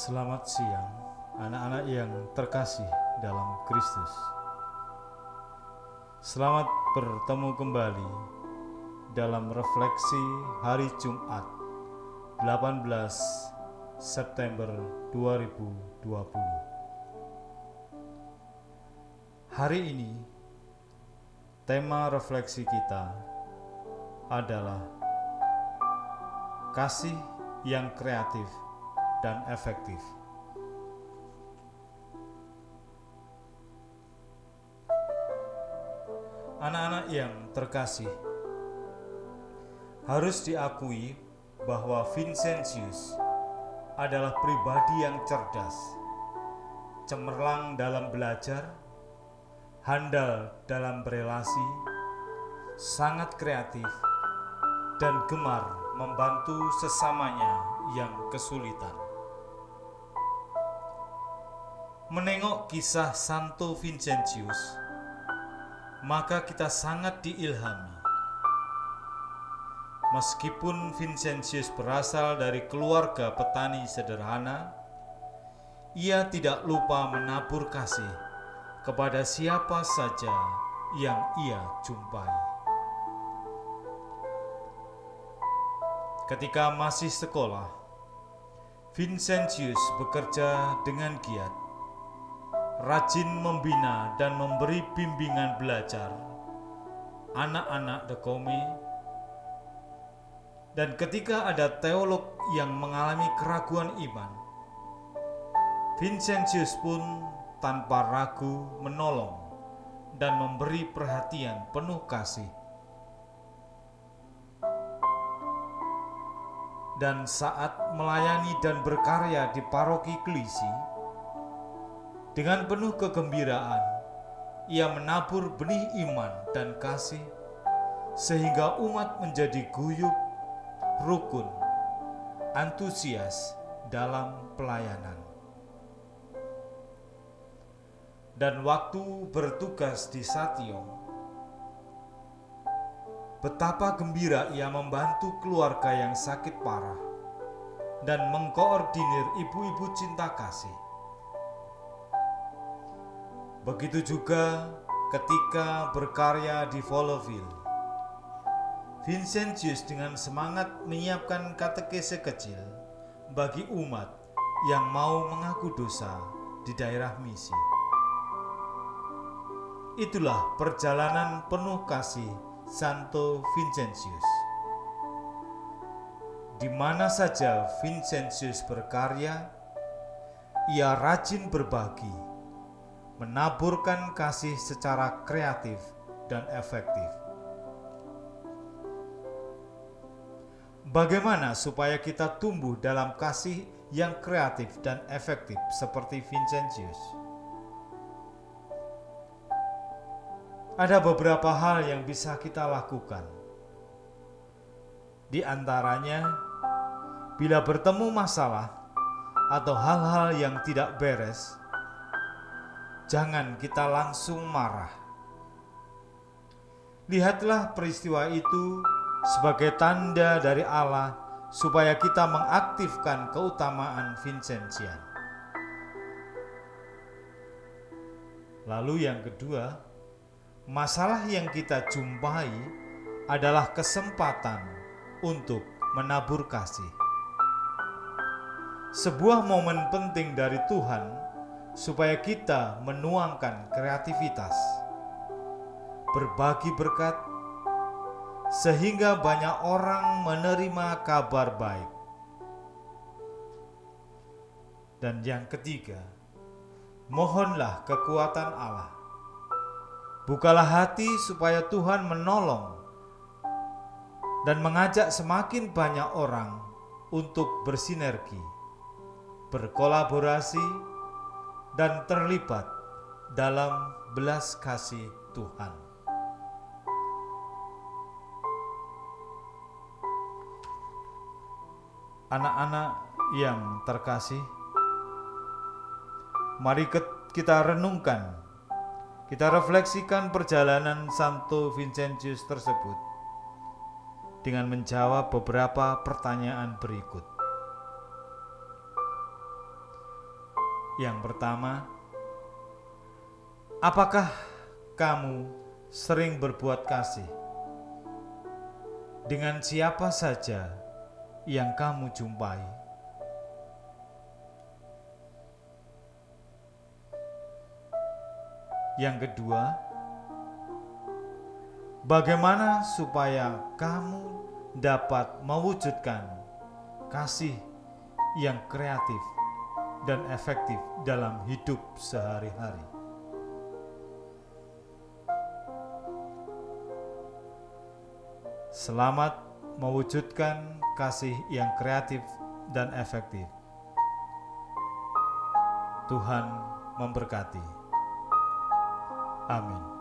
Selamat siang, anak-anak yang terkasih dalam Kristus. Selamat bertemu kembali dalam refleksi hari Jumat 18 September 2020. Hari ini tema refleksi kita adalah kasih yang kreatif dan efektif. Anak-anak yang terkasih, harus diakui bahwa Vincentius adalah pribadi yang cerdas, cemerlang dalam belajar, handal dalam berelasi, sangat kreatif, dan gemar membantu sesamanya yang kesulitan. Menengok kisah Santo Vincentius, maka kita sangat diilhami. Meskipun Vincentius berasal dari keluarga petani sederhana, ia tidak lupa menabur kasih kepada siapa saja yang ia jumpai. Ketika masih sekolah, Vincentius bekerja dengan giat, rajin membina dan memberi bimbingan belajar. Anak-anak Dekome, dan ketika ada teolog yang mengalami keraguan iman, Vincentius pun tanpa ragu menolong dan memberi perhatian penuh kasih. Dan saat melayani dan berkarya di paroki Klisi, dengan penuh kegembiraan, ia menabur benih iman dan kasih, sehingga umat menjadi guyup, rukun, antusias dalam pelayanan. Dan waktu bertugas di Satyong, Betapa gembira ia membantu keluarga yang sakit parah dan mengkoordinir ibu-ibu cinta kasih. Begitu juga ketika berkarya di Followville. Vincentius dengan semangat menyiapkan katekese kecil bagi umat yang mau mengaku dosa di daerah misi. Itulah perjalanan penuh kasih Santo Vincentius. Di mana saja Vincentius berkarya, ia rajin berbagi, menaburkan kasih secara kreatif dan efektif. Bagaimana supaya kita tumbuh dalam kasih yang kreatif dan efektif seperti Vincentius? Ada beberapa hal yang bisa kita lakukan. Di antaranya, bila bertemu masalah atau hal-hal yang tidak beres, jangan kita langsung marah. Lihatlah peristiwa itu sebagai tanda dari Allah supaya kita mengaktifkan keutamaan Vincentian. Lalu yang kedua, masalah yang kita jumpai adalah kesempatan untuk menabur kasih. Sebuah momen penting dari Tuhan supaya kita menuangkan kreativitas, berbagi berkat, sehingga banyak orang menerima kabar baik. Dan yang ketiga, mohonlah kekuatan Allah Bukalah hati supaya Tuhan menolong dan mengajak semakin banyak orang untuk bersinergi, berkolaborasi, dan terlibat dalam belas kasih Tuhan. Anak-anak yang terkasih, mari kita renungkan kita refleksikan perjalanan Santo Vincentius tersebut dengan menjawab beberapa pertanyaan berikut. Yang pertama, apakah kamu sering berbuat kasih dengan siapa saja yang kamu jumpai? Yang kedua, bagaimana supaya kamu dapat mewujudkan kasih yang kreatif dan efektif dalam hidup sehari-hari? Selamat mewujudkan kasih yang kreatif dan efektif. Tuhan memberkati. Amin.